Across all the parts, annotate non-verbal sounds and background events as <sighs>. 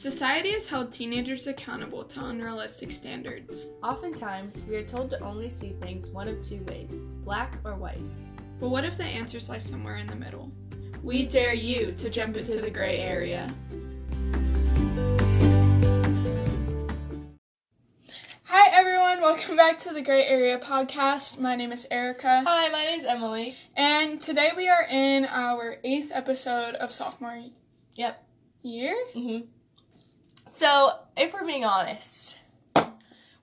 Society has held teenagers accountable to unrealistic standards. Oftentimes, we are told to only see things one of two ways black or white. But what if the answers lie somewhere in the middle? We dare you to jump into the gray area. Hi, everyone. Welcome back to the Gray Area podcast. My name is Erica. Hi, my name is Emily. And today we are in our eighth episode of sophomore Yep. year. Mm-hmm. So, if we're being honest,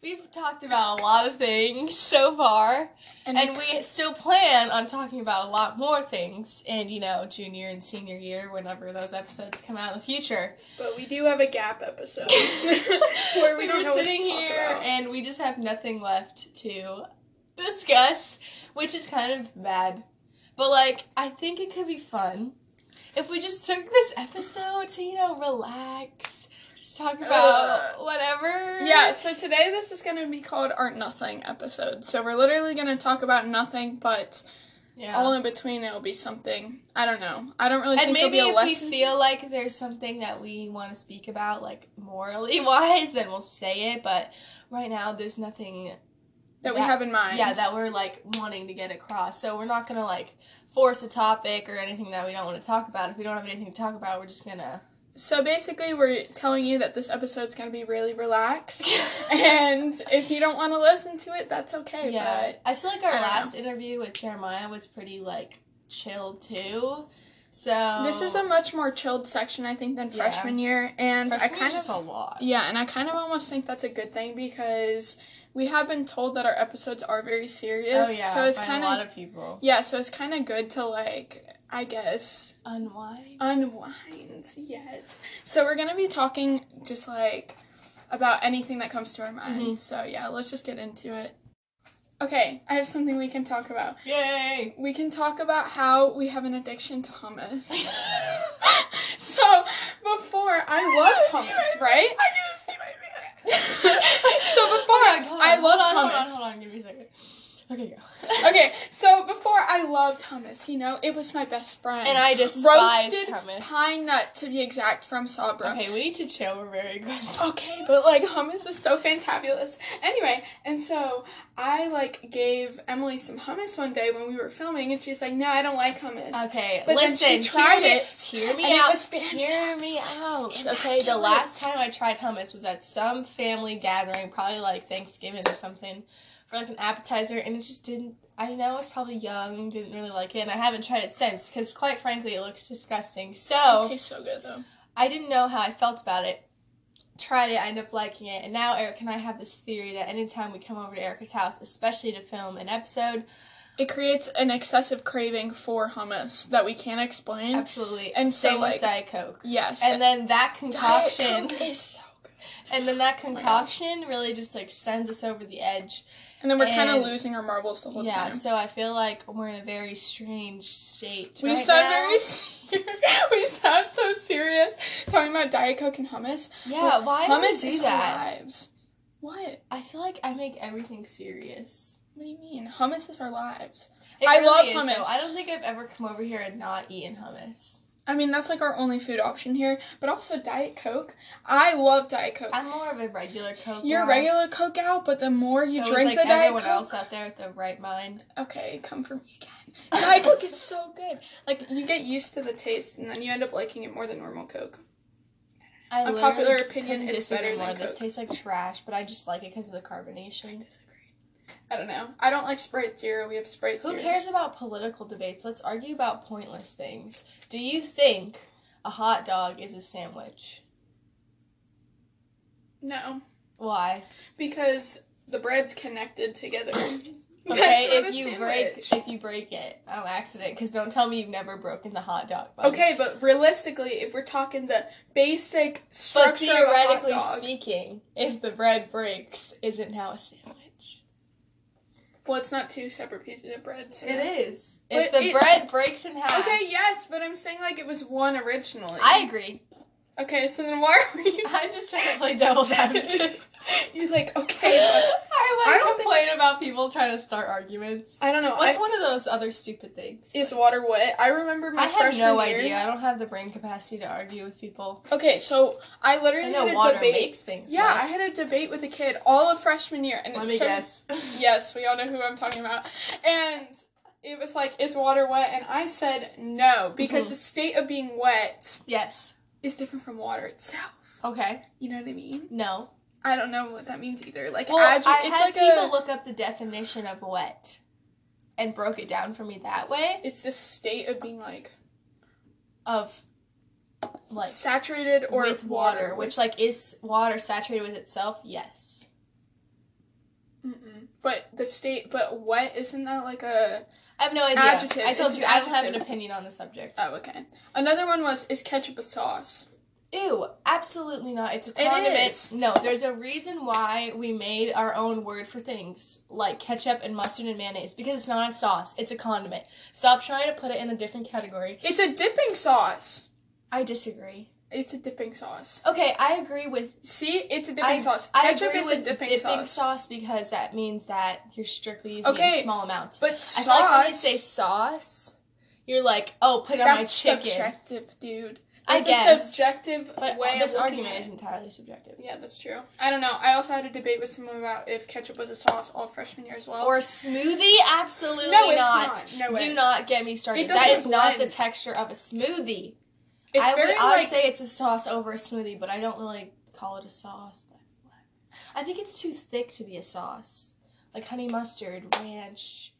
we've talked about a lot of things so far, and we still plan on talking about a lot more things in, you know, junior and senior year whenever those episodes come out in the future. But we do have a gap episode <laughs> where we, we were know what to sitting here and we just have nothing left to discuss, which is kind of bad. But like, I think it could be fun if we just took this episode to, you know, relax, just talk about Uh, whatever. Yeah, so today this is going to be called Art Nothing episode. So we're literally going to talk about nothing, but yeah. all in between it'll be something. I don't know. I don't really and think maybe it'll be a if we feel like there's something that we want to speak about, like morally wise, <laughs> then we'll say it. But right now, there's nothing that we that- have in mind. Yeah, that we're like wanting to get across. So we're not gonna like force a topic or anything that we don't want to talk about. If we don't have anything to talk about, we're just gonna. So basically, we're telling you that this episode's going to be really relaxed, <laughs> and if you don't want to listen to it, that's okay. yeah, But I feel like our I don't last interview with Jeremiah was pretty like chill too. So this is a much more chilled section, I think, than Yeah. freshman year, and I freshman kind of a lot. Yeah, and I kind of almost think that's a good thing because we have been told that our episodes are very serious. Oh yeah, so it's kind a lot of of people yeah, so it's kind of good to like I guess unwind. unwind. Yes. So we're gonna be talking just like about anything that comes to our mind. Mhm. So yeah, let's just get into it. Okay, I have something we can talk about. Yay! We can talk about how we have an addiction to hummus. <laughs> <laughs> so before I loved hummus, right? I knew it might be so before Hold on, hold I on, loved hold on. Hold on, hold on, give me a second. Okay, go. Okay, so before I loved hummus, you know, it was my best friend. And I despise roasted hummus. pine nut to be exact from Sabra. Okay, we need to chill. We're very aggressive. Okay, but like hummus is so fantabulous. Anyway, and so I like gave Emily some hummus one day when we were filming, and she's like, "No, I don't like hummus." Okay, But then listen. she tried hear me, it, Hear me and it out. was hear me out. Okay, the last time I tried hummus was at some family gathering, probably like Thanksgiving or something, for like an appetizer, and it just didn't. I know I was probably young, didn't really like it, and I haven't tried it since because, quite frankly, it looks disgusting. So It So tastes so good though. I didn't know how I felt about it. Tried it, I ended up liking it, and now Eric and I have this theory that anytime we come over to Erica's house, especially to film an episode, It creates an excessive craving for hummus that we can't explain. absolutely, And so, same like- with Diet Coke. Yes. And then that concoction, is so. And then that Oh concoction really just like sends us over the edge. And then we're kind of losing our marbles the whole yeah, time. Yeah, so I feel like we're in a very strange state. We right sound now. very <laughs> serious. we sound so serious talking about Diet Coke and hummus. yeah. But Why hummus do we is do that? lives. What? I feel like I make everything serious. What do you mean? Hummus is our lives. It I really love is, hummus. Though. I don't think I've ever come over here and not eaten hummus. I mean, that's like our only food option here. But also Diet Coke. I love Diet Coke. I'm more of a regular Coke. You're gal. regular Coke gal, but the more you so drink like, the Diet Coke, everyone Coke, else out there with the right mind. okay, come for me again. Diet Coke is so good. Like you get used to the taste, and then you end up liking it more than normal Coke. I Unpopular opinion, it's better more. than This tastes like trash, but I just like it because of the carbonation. I don't know. I don't like Sprite Zero. We have Sprite Who Zero. cares about political debates? Let's argue about pointless things. Do you think a hot dog is a sandwich? No, Why? because the bread's connected together. <coughs> Okay, if you break if you break it on accident, because don't tell me you've never broken the hot dog. bun. Okay, but realistically, if we're talking the basic but structure of a hot theoretically dog, speaking, if the bread breaks, is it now a sandwich? Well, it's not two separate pieces of bread. So It is. But If the bread breaks in half. Okay, yes, but I'm saying like it was one originally. I agree. Okay, so then why are we? <laughs> I'm just trying to play devil's advocate. <laughs> You're like, okay. I I like don't complain about people trying to start arguments. I don't know. What's I, one of those other stupid things? is water wet? I remember my freshman year. I have no year. idea. I don't have the brain capacity to argue with people. Okay, so I I literally know had a water debate. makes things. yeah, wet. I had a debate with a kid all of freshman year, and Let it's me guess. <laughs> Yes, we all know who I'm talking about. And it was like, is water wet? And I said no, because Mhm. the state of being wet Yes. is different from water itself. Okay. You know what I mean? No. I don't know what that means either. Like, Well, adju- I it's had like people a, look up the definition of wet, and broke it down for me that way. it's the state of being like Of like saturated or with water, which like is water saturated with itself? Yes. Mm-mm. But the state, but wet isn't that like a? I have no idea. Adjective. I told It's you I don't have an opinion on the subject. Oh, okay. Another one was is ketchup a sauce? Ew, absolutely not. It's a condiment. is. No, there's a reason why we made our own word for things like ketchup and mustard and mayonnaise because it's not a sauce, it's a condiment. Stop trying to put it in a different category. It's a dipping sauce. I disagree. It's a dipping sauce. Okay, I agree with See, it's a dipping I, sauce. I Ketchup agree is with a dipping, sauce. sauce because that means that you're strictly using Okay, small amounts. But I sauce. feel like when you say sauce, you're like, oh, put it on my chicken. that's subjective, dude. I That's guess. a subjective But way uh, this of looking argument at is entirely subjective. Yeah, that's true. I don't know. I also had a debate with someone about if ketchup was a sauce all freshman year as well. Or a smoothie? Absolutely no, it's not. not. No way. Do not get me started. It That doesn't the texture of a smoothie. it's I very would I would like say it's a sauce over a smoothie, but I don't really call it a sauce. But. I think it's too thick to be a sauce. Like honey mustard, ranch.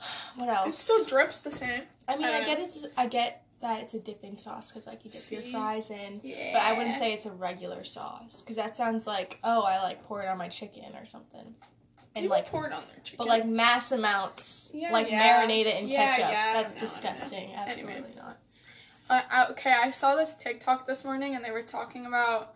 <sighs> What else? it still drips the same. I mean, I I, get it's I get that it's a dipping sauce because like you dip your fries in. Yeah. But I wouldn't say it's a regular sauce because that sounds like oh I like pour it on my chicken or something, and People like pour it on their chicken. but like mass amounts, Yeah, like yeah. marinate it in ketchup. That's don't disgusting. Absolutely Anyway. not. Uh, I- okay, I saw this TikTok this morning, and they were talking about,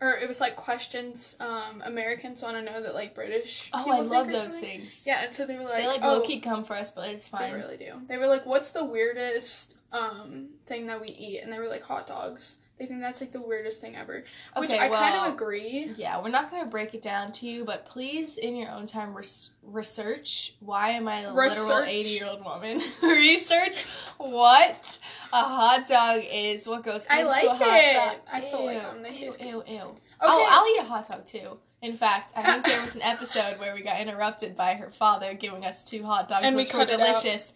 or it was like questions um, Americans want to know that like British. Oh, I love those something. things. Yeah, and so they were like, they like oh, low key come for us, but it's fine. they really do. They were like, "What's the weirdest um, thing that we eat?" And they were like, "Hot dogs." They think that's like the weirdest thing ever, which Okay, I kind well- of agree. Yeah, we're not gonna break it down to you, but please, in your own time, res- research. Why am I a literal eighty-year-old woman? <laughs> research what a hot dog is. What goes I into like a hot it. dog? I still like Ew, them. They ew, taste ew, ew. Okay. Oh, I'll eat a hot dog too. In fact, I think there was an <laughs> episode where we got interrupted by her father giving us two hot dogs, And we which were cut it out.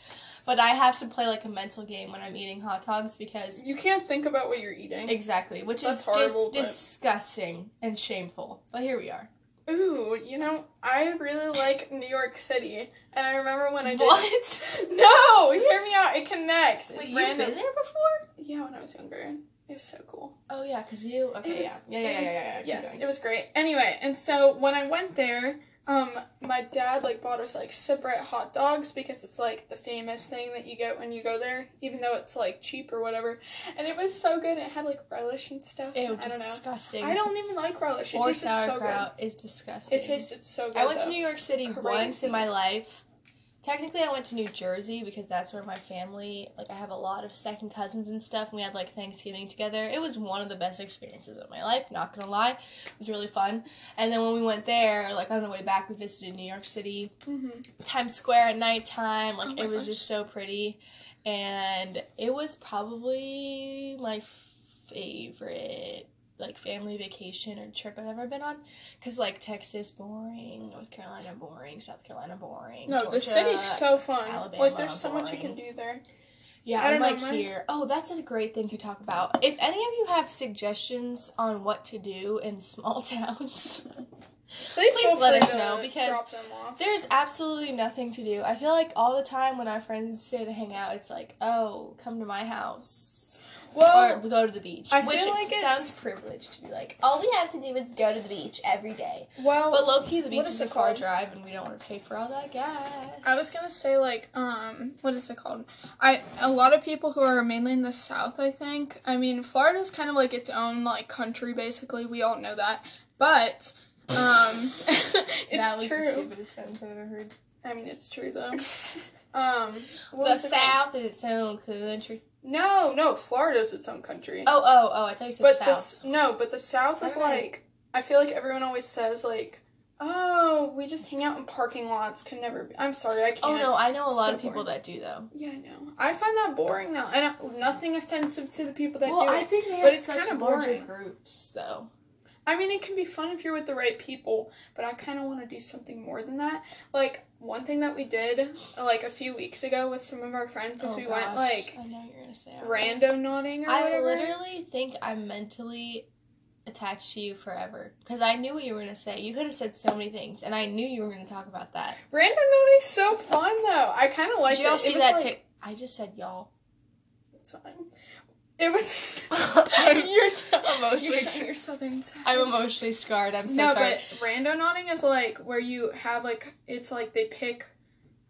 But I have to play like a mental game when I'm eating hot dogs because You can't think about what you're eating. exactly, which That's is horrible, disgusting and shameful. But here we are. Ooh, you know, I really like New York City, and I remember when I did. What? <laughs> No, hear me out. It connects. Wait, It's you've been there before? Yeah, when I was younger. It was so cool. Oh yeah, cause you. Okay, was- yeah, yeah, yeah, yeah, was- yeah, yeah, Yes, it was great. Anyway, and so when I went there, um, my dad like bought us like separate hot dogs because it's like the famous thing that you get when you go there, even though it's like cheap or whatever. And it was so good. It had like relish and stuff. Ew, I don't know. disgusting. I don't even like relish. It or tasted so sauerkraut is disgusting. It tasted so good. I went to. New York City Crazy. once in my life. Technically, I went to New Jersey because that's where my family, like, I have a lot of second cousins and stuff. And we had, like, Thanksgiving together. It was one of the best experiences of my life, not gonna lie. It was really fun. And then when we went there, like, on the way back, we visited New York City, Mhm. Times Square at nighttime. Like, Oh it was gosh. just so pretty. And it was probably my favorite like family vacation or trip I've ever been on. Cause like Texas boring, North Carolina boring, South Carolina boring. No, the city's so fun. Alabama, like, there's so much you can do there. yeah. I I'm like here. Oh, that's a great thing to talk about. If any of you have suggestions on what to do in <laughs> small towns, <laughs> Please, Please let us know, because drop them off. there's absolutely nothing to do. I feel like all the time when our friends say to hang out, it's like, oh, come to my house. Well, or go to the beach. I which feel it like sounds it's- privileged to be like, all we have to do is go to the beach every day. well, But low key, the beach is, a it far called? drive, and we don't want to pay for all that gas. I was gonna say like um what is it called? I a lot of people who are mainly in the south, I think. I mean, Florida's kind of like its own like country basically. We all know that. But um <laughs> it's that was the true. stupidest sentence I've ever heard. I mean, it's true though. <laughs> Um the was it called? South is its own country. No, no, Florida's its own country. Oh, oh, oh! I thought you said but the South. s no, but the south is like I feel like everyone always says like, "Oh, we just hang out in parking lots." Could never be. I'm sorry, I can't. Oh no, I know a lot So of people boring. that do though. Yeah, I know. I find that boring though, and nothing offensive to the people that well, do I think they but it's such kinda larger boring. groups though. I mean, it can be fun if you're with the right people, but I kind of want to do something more than that. Like one thing that we did like a few weeks ago with some of our friends is Oh, we went like I know you're gonna say it. nodding or I whatever. literally think I'm mentally attached to you forever because I knew what you were gonna say. You could have said so many things, and I knew you were gonna talk about that. Randonauting's so fun though. I kind of like Did you all it. see it that? like, I just said y'all. It's fine. It was. <laughs> I'm you're so emotionally You're, southern. I'm emotionally scarred. I'm so no, sorry. but randonauting is like where you have like it's like they pick.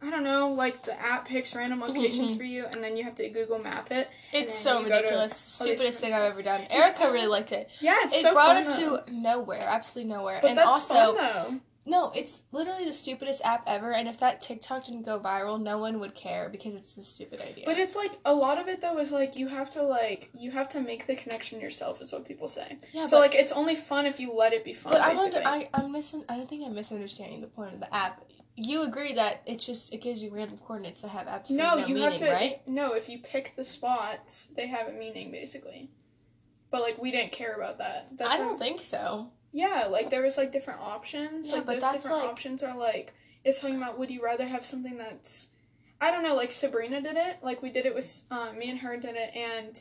I don't know, like the app picks random locations Mhm. for you, and then you have to Google map it. It's so to ridiculous. Stupidest thing I've ever done. Erica really liked it. Yeah, it's It so brought fun, us though. to nowhere, absolutely nowhere. But and that's also, fun though. No, it's literally the stupidest app ever. And if that TikTok didn't go viral, no one would care because it's a stupid idea. But it's like a lot of it though is like you have to like you have to make the connection yourself is what people say. yeah, so but, like it's only fun if you let it be fun. but basically. under, I I'm missing. I don't think I'm misunderstanding the point of the app. You agree that it just it gives you random coordinates that have absolutely no, no, you meaning, have to. right? No, if you pick the spots, they have a meaning basically. But like we didn't care about that. That's I don't think so. Yeah, like there was like different options. Yeah, like but those different like- options are like it's talking about would you rather have something that's I don't know, like Sabrina did it. Like we did it with um, me and her did it and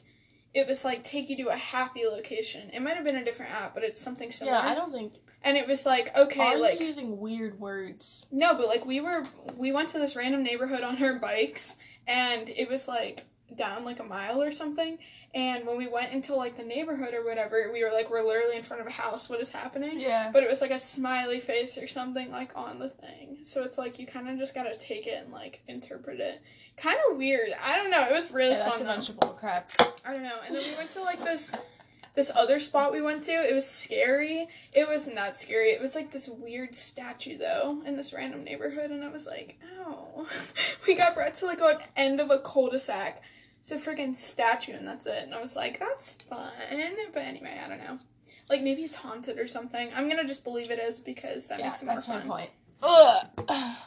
it was like take you to a happy location. It might have been a different app, but it's something similar. Yeah, I don't think. and it was like okay, Ours like using weird words. no, but like we were we went to this random neighborhood on our bikes and it was like down like a mile or something. And when we went into like the neighborhood or whatever, we were like we're literally in front of a house. What is happening? Yeah. But it was like a smiley face or something like on the thing. So it's like you kind of just gotta take it and like interpret it. Kind of weird. I don't know. It was really Yeah, that's fun a bunch of bull crap. I don't know. And then we went to like this this other spot we went to. It was scary. It wasn't that scary. It was like this weird statue though in this random neighborhood, and I was like, ow. <laughs> we got brought to like an end of a cul-de-sac. It's a freaking statue, and that's it. And I was like, that's fun. But anyway, I don't know. Like maybe it's haunted or something. I'm gonna just believe it is because that yeah, makes it more that's my point. Ugh.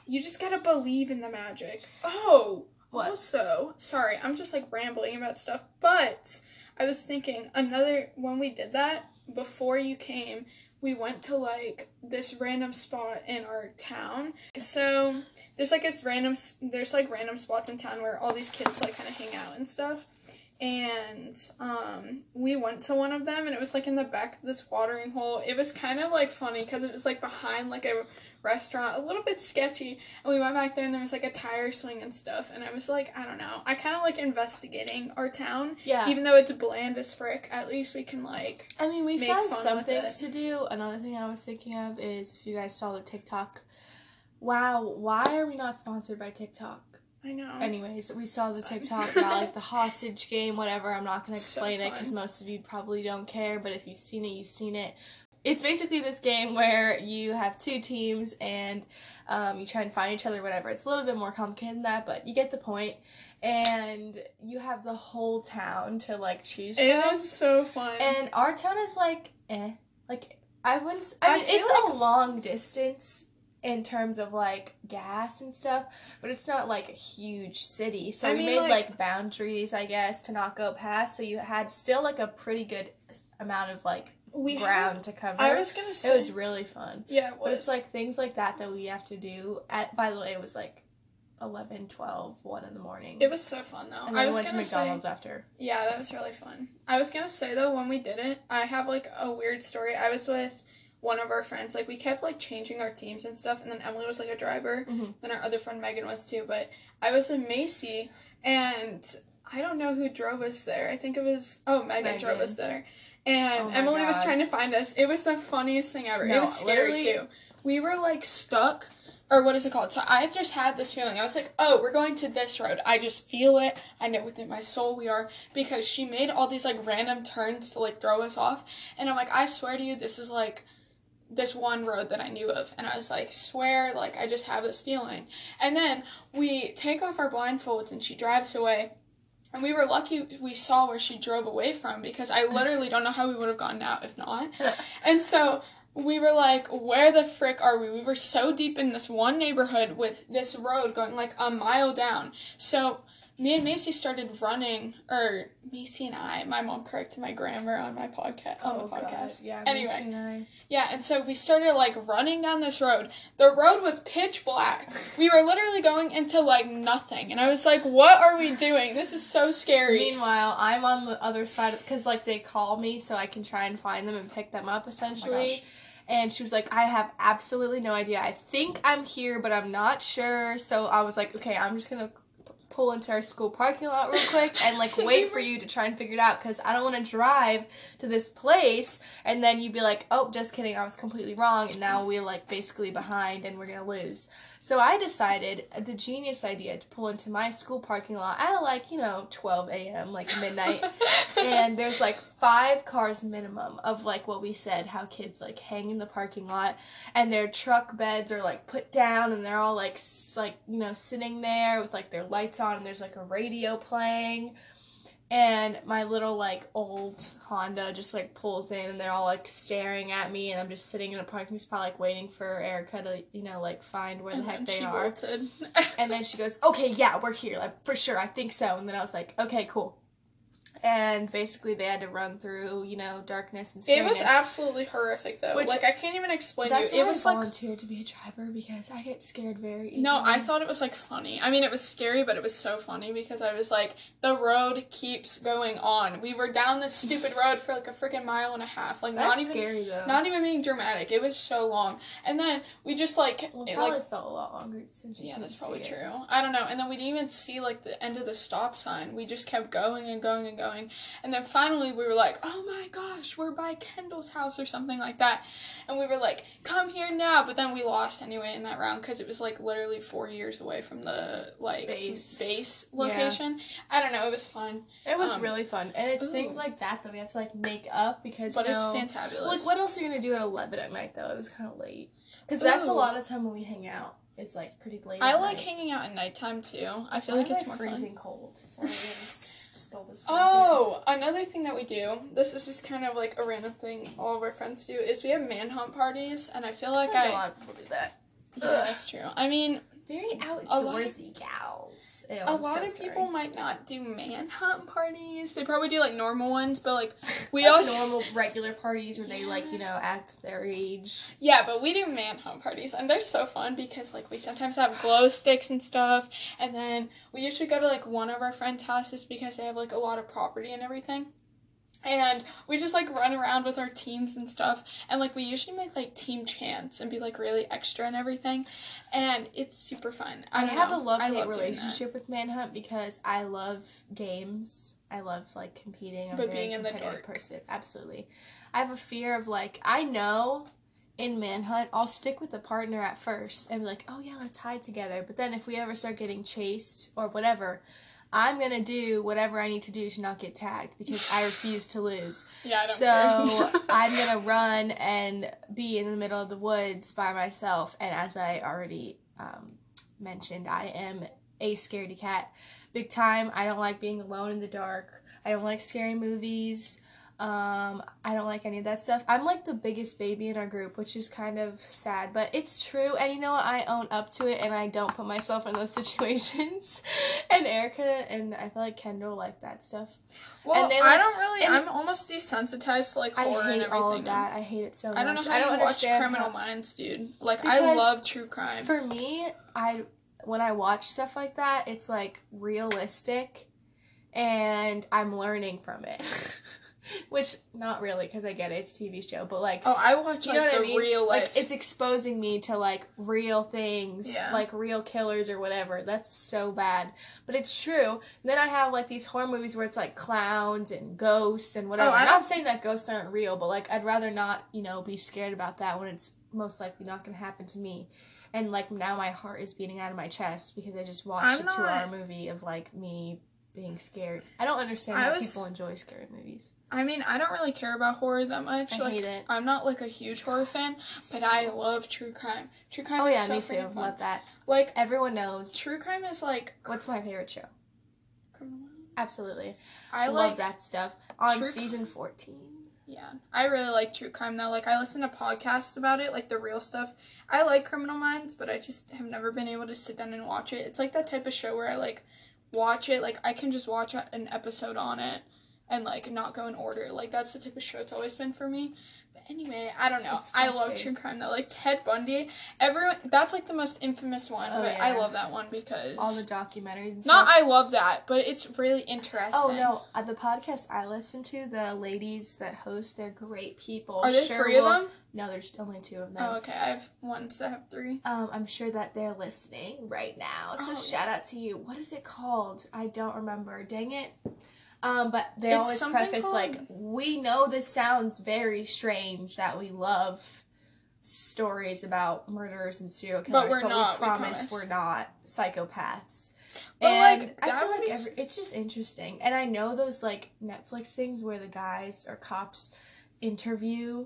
You just gotta believe in the magic. Oh, What? Also, sorry, I'm just like rambling about stuff, but I was thinking another when we did that before you came, we went to like this random spot in our town. So there's like this random, there's like random spots in town where all these kids like kind of hang out and stuff. And um, we went to one of them, and it was like in the back of this watering hole. It was kind of like funny because it was like behind like a restaurant, a little bit sketchy. And we went back there, and there was like a tire swing and stuff. And I was like, I don't know. I kind of like investigating our town, yeah. even though it's bland as frick. At least we can like. I mean, we found some things to do. Another thing I was thinking of is if you guys saw the TikTok. Wow, why are we not sponsored by TikTok? I know. Anyways, we saw the It's fine. TikTok about like the <laughs> hostage game, whatever. I'm not gonna So explain it because most of you probably don't care. But if you've seen it, you've seen it. It's basically this game where you have two teams and um, you try and find each other, whatever. It's a little bit more complicated than that, but you get the point. And you have the whole town to like choose from. It was so fun. And our town is like, eh. Like, I wouldn't. I I mean, it's like- a long distance in terms of like gas and stuff, but it's not like a huge city. So I we mean, made like- like, boundaries, I guess, to not go past. So you had still like a pretty good amount of like we had- ground to cover. I was gonna say it was really fun. Yeah, it was. But it's like things like that that we have to do. At by the way, it was like 11, 12, 1 in the morning. it was so fun though. and I was went to gonna say. McDonald's after. Yeah, that was really fun. I was gonna say though, when we did it, I have like a weird story. I was with one of our friends. Like we kept like changing our teams and stuff, and then Emily was like a driver, Mhm. then our other friend Megan was too. But I was in Macy, and I don't know who drove us there. I think it was oh Megan, drove us there, and Oh Emily was trying to find us. It was the funniest thing ever. it was scary too. We were like stuck or what is it called? So I just had this feeling. I was like, oh, we're going to this road. I just feel it. I know within my soul we are because she made all these like random turns to like throw us off. And I'm like, I swear to you, this is like this one road that I knew of. And I was like, swear, like I just have this feeling. And then we take off our blindfolds and she drives away. And we were lucky we saw where she drove away from because I literally don't know how we would have gone out if not. <laughs> And so we were like, where the frick are we? We were so deep in this one neighborhood with this road going like a mile down. So me and Macy started running, or Macy and I. My mom corrected my grammar on my podcast on the oh, podcast. Oh, Yeah. Anyway, Macy and I. yeah, and so we started like running down this road. The road was pitch black. We were literally going into like nothing, and I was like, "What are we doing? This is so scary." Meanwhile, I'm on the other side because like they call me so I can try and find them and pick them up oh essentially. gosh. and she was like, I have absolutely no idea. I think I'm here, but I'm not sure. So I was like, okay, I'm just gonna pull into our school parking lot real <laughs> quick and like wait for you to try and figure it out because I don't want to drive to this place and then you'd be like, oh, just kidding, I was completely wrong, and now we're like basically behind and we're gonna lose. So I decided uh, the genius idea to pull into my school parking lot at like, you know, 12 a.m., like midnight. <laughs> and there's like five cars minimum of like what we said, how kids like hang in the parking lot and their truck beds are like put down and they're all like, s- like, you know, sitting there with like their lights on and there's like a radio playing. And my little like old Honda just like pulls in and they're all like staring at me and I'm just sitting in a parking spot like waiting for Erica to, you know, like find where the and heck then they are. And then she goes, "Okay, yeah, we're here. Like for sure, I think so." And then I was like, "Okay, cool." And basically, they had to run through, you know, darkness and. It was absolutely horrific though. Which- like I can't even explain That's you. It why was I like volunteered to be a driver because I get scared very easily. no, I thought it was like funny. I mean, it was scary, but it was so funny because I was like, the road keeps going on. We were down this stupid road for like a freaking mile and a half. Like That's not even scary though. not even being dramatic. It was so long. And then we just like well, it probably like felt a lot longer since yeah, that's probably see it. true. I don't know. And then we didn't even see like the end of the stop sign. We just kept going and going and going. And then finally we were like, "Oh my gosh, we're by Kendall's house or something like that." And we were like, "Come here now." But then we lost anyway in that round cuz it was like literally 4 years away from the like Base. base Yeah. location. I don't know, it was fun. It was Um, really fun, and it's ooh. things like that that we have to like make up because But you it's know, fantabulous. Like, what else are you gonna do at eleven at night though? It was kind of late because that's a lot of time when we hang out. It's like pretty late. I like night. hanging out at nighttime too. I feel like it's more fun. freezing cold. Sorry, <laughs> I this. Oh, another thing that we do, this is just kind of like a random thing all of our friends do, is we have manhunt parties, and I feel like I think a I. lot of people do that. Yeah, that's true. I mean, Very outdoorsy gals. Ew, a I'm lot so of sorry. people might not do manhunt parties. They probably do like normal ones, but like <laughs> we Like also. normal <laughs> regular parties where they like you know act their age. Yeah, but we do manhunt parties, and they're so fun because like we sometimes have glow sticks and stuff, and then we usually go to like one of our friends' houses because they have like a lot of property and everything. And we just like run around with our teams and stuff, and like we usually make like team chants and be like really extra and everything, and it's super fun. I, I, have know. a love hate love relationship with Manhunt because I love games. I love like competing. I'm But being in the dark. person. Absolutely. I have a fear of like I know in Manhunt I'll stick with the partner at first and be like, oh yeah, let's hide together. But then if we ever start getting chased or whatever, I'm gonna do whatever I need to do to not get tagged because I refuse to lose. <laughs> Yeah, I don't So care. <laughs> I'm gonna run and be in the middle of the woods by myself. And as I already um, mentioned, I am a scaredy cat, big time. I don't like being alone in the dark. I don't like scary movies. Um, I don't like any of that stuff. I'm like the biggest baby in our group, which is kind of sad, but it's true. And you know what? I own up to it, and I don't put myself in those <laughs> situations. and Erica and I feel like Kendall like that stuff. well, they, I don't really. I'm almost desensitized to like I horror and everything. all of that. I hate it so much. I don't know how I don't you watch Criminal how- Minds, dude. Like I love true crime. For me, I when I watch stuff like that, it's like realistic, and I'm learning from it. <laughs> <laughs> Which not really, because I get it, it's a TV show, but like. oh, I watch You like know what the I mean? real life. Like it's exposing me to like real things, Yeah. like real killers or whatever. That's so bad, but it's true. then I have like these horror movies where it's like clowns and ghosts and whatever. Oh, I'm not saying that ghosts aren't real, but like I'd rather not, you know, be scared about that when it's most likely not going to happen to me. And like now my heart is beating out of my chest because I just watched I'm a two-hour not- movie of like me being scared. I don't understand I how was- people enjoy scary movies. I mean, I don't really care about horror that much. I like, hate it. I'm not like a huge horror fan, but I love true crime. True crime Oh is yeah, so me too. fun. Love that. Like, Everyone knows true crime is like. What's my favorite show? Criminal Minds. Absolutely. I I like love that stuff. On season 14. Yeah, I really like true crime though. Like I listen to podcasts about it, like the real stuff. I like Criminal Minds, but I just have never been able to sit down and watch it. It's like that type of show where I like watch it, like I can just watch an episode on it and like not go in order. Like that's the type of show it's always been for me. But anyway, I don't It's know. I love true crime though. Like Ted Bundy, everyone that's like the most infamous one, Oh, but I love that one because All the documentaries and not. I love that, but it's really interesting. Oh no! Uh, the podcast I listen to, the ladies that host, they're great people. Are there Sure three of them? No, there's only two of them. Oh, okay. I have ones that have three. Um, I'm sure that they're listening right now. So Oh, shout out to you. What is it called? I don't remember. Dang it. Um, but they It's always preface called- like, "We know this sounds very strange that we love stories about murderers and serial killers, But we're not, we promise promise." we're not psychopaths." But, and like, I feel would like every, it's just interesting, and I know those like Netflix things where the guys or cops interview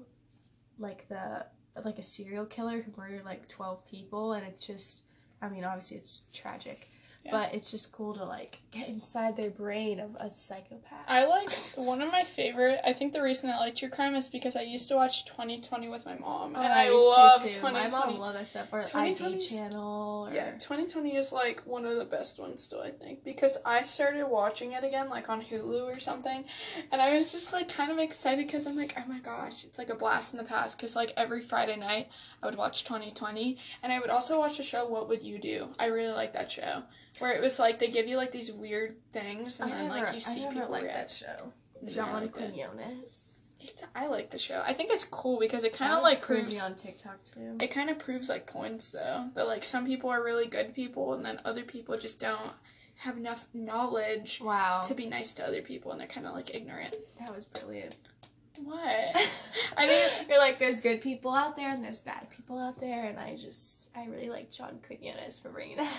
like the like a serial killer who murdered like 12 people and it's just i mean obviously it's tragic Yeah. but it's just cool to like get inside their brain of a psychopath I like one of my favorite. I think the reason I like true crime is because I used to watch 2020 with my mom, Oh, and I, used to, love too. 2020. my mom loved that stuff or 2020 channel or Yeah, 2020 is like one of the best ones still, I think, because I started watching it again, like on Hulu or something, and I was just like kind of excited because I'm like, oh my gosh, it's like a blast in the past. Because like every Friday night, I would watch 2020, and I would also watch the show What Would You Do? I really like that show, where it was like they give you like these weird things, and I then never, like you see I never people react. that show john liked quinones It's, I like the show. I think it's cool because it kind of like proves on tiktok too it kind of proves like points though that like some people are really good people and then other people just don't have enough knowledge wow to be nice to other people and they're kind of like ignorant. that was brilliant What? <laughs> I didn't. You're like, there's good people out there and there's bad people out there, and I just, I really like John Quinones for bringing that.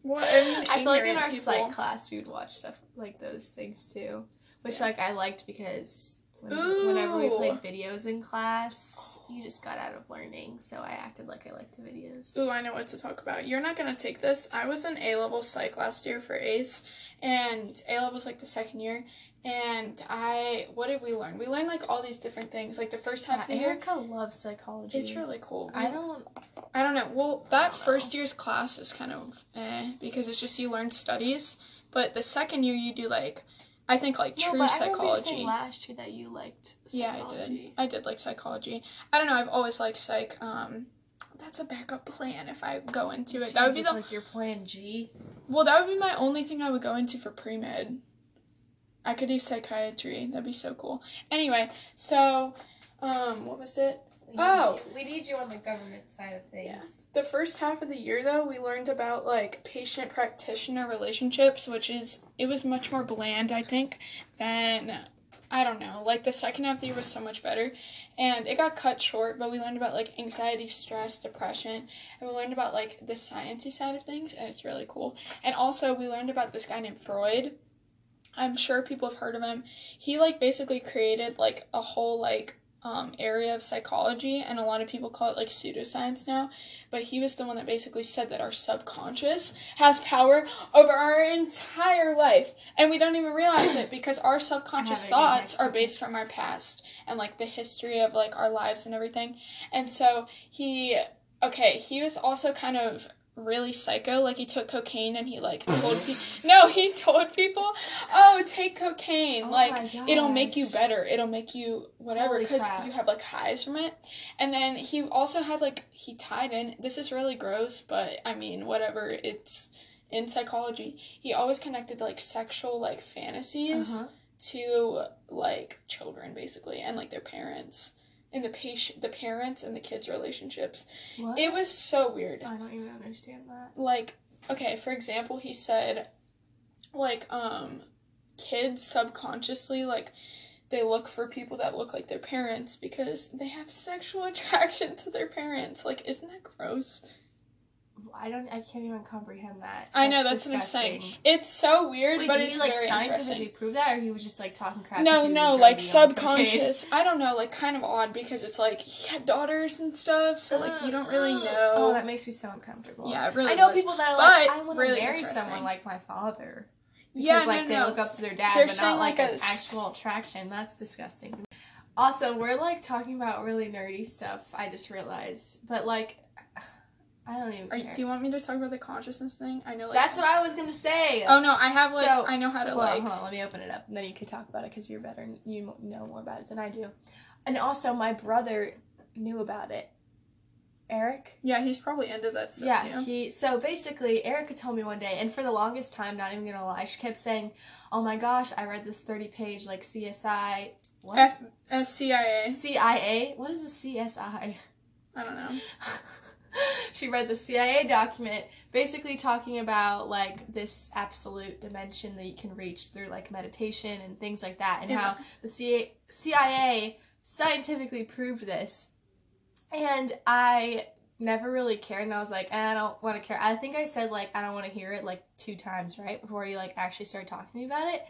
Up. What? I, mean, I feel like in our people. psych class we would watch stuff like those things too, which Yeah. like I liked because when, whenever we played videos in class, you just got out of learning, so I acted like I liked the videos. Ooh, I know what to talk about. You're not gonna take this. I was in A level psych last year for AICE, and A level's like the second year. And I, what did we learn? We learned like all these different things. Like the first half Yeah, of the year, Erica loves psychology. it's really cool. I don't. I don't know. Well, that don't know. first year's class is kind of eh because it's just you learn studies, but the second year you do like, I think like No, true but I remember you psychology. last year that you liked. Yeah, I did. I did like psychology. I don't know. I've always liked psych. Um, that's a backup plan if I go into it. That would be the like your plan G. well. That would be my only thing I would go into for pre med. I could do psychiatry. That'd be so cool. Anyway, so, um, what was it? We Oh. you, we need you on the government side of things. Yeah. The first half of the year, though, we learned about like patient practitioner relationships, which is it was much more bland, I think, than I don't know. Like the second half of the year was so much better, and it got cut short. But we learned about like anxiety, stress, depression, and we learned about like the sciencey side of things, and it's really cool. And also, we learned about this guy named Freud. I'm sure people have heard of him. He like basically created like a whole like um, area of psychology, and a lot of people call it like pseudoscience now. But he was the one that basically said that our subconscious has power over our entire life, and we don't even realize it because our subconscious I have it thoughts are based from our past and like the history of like our lives and everything. And so he, okay, he was also kind of really psycho like he took cocaine and he like told people no he told people oh take cocaine Oh like it'll make you better it'll make you whatever because you have like highs from it. And then he also had like he tied in this is really gross but i mean whatever it's in psychology he always connected like sexual like fantasies Uh-huh. to like children basically and like their parents and the patient the parents and the kids relationships What? it was so weird I don't even understand that. like okay for example he said like um kids subconsciously like they look for people that look like their parents because they have sexual <laughs> attraction to their parents like isn't that gross I don't. I can't even comprehend that. i know that's what i'm saying it's so weird Wait, but it's he like very interesting prove that, or he was just like talking crap? no because he was no like druggie on cocaine? subconscious i don't know like kind of odd because it's like he had daughters and stuff so like you don't really <gasps> know Oh, that makes me so uncomfortable. yeah really I know was. people that are like, But I want to really marry someone like my father. Because yeah like no, they no. look up to their dad, They're but not like, like, an actual attraction. That's disgusting. Also, we're like talking about really nerdy stuff. I just realized, but like, I don't even. Are, care. do you want me to talk about the consciousness thing? I know. Like, That's what I was gonna say. Oh no, I have like So- I know how to hold on, like. hold on, let me open it up, and then you could talk about it because you're better. You know more about it than I do. And also, my brother knew about it. Eric. Yeah, he's probably into that stuff Yeah, too. he. So basically, Erica told me one day, and for the longest time, not even gonna lie, she kept saying, "Oh my gosh, I read this thirty-page like CSI." What? F uh, CIA. CIA. What is a CSI? I don't know. <laughs> <laughs> she read the CIA document basically talking about like this absolute dimension that you can reach through like meditation and things like that and Yeah. how the CIA, CIA scientifically proved this. And I never really cared and I was like eh, I don't want to care. I think I said like I don't want to hear it like two times right before you like actually started talking to me about it.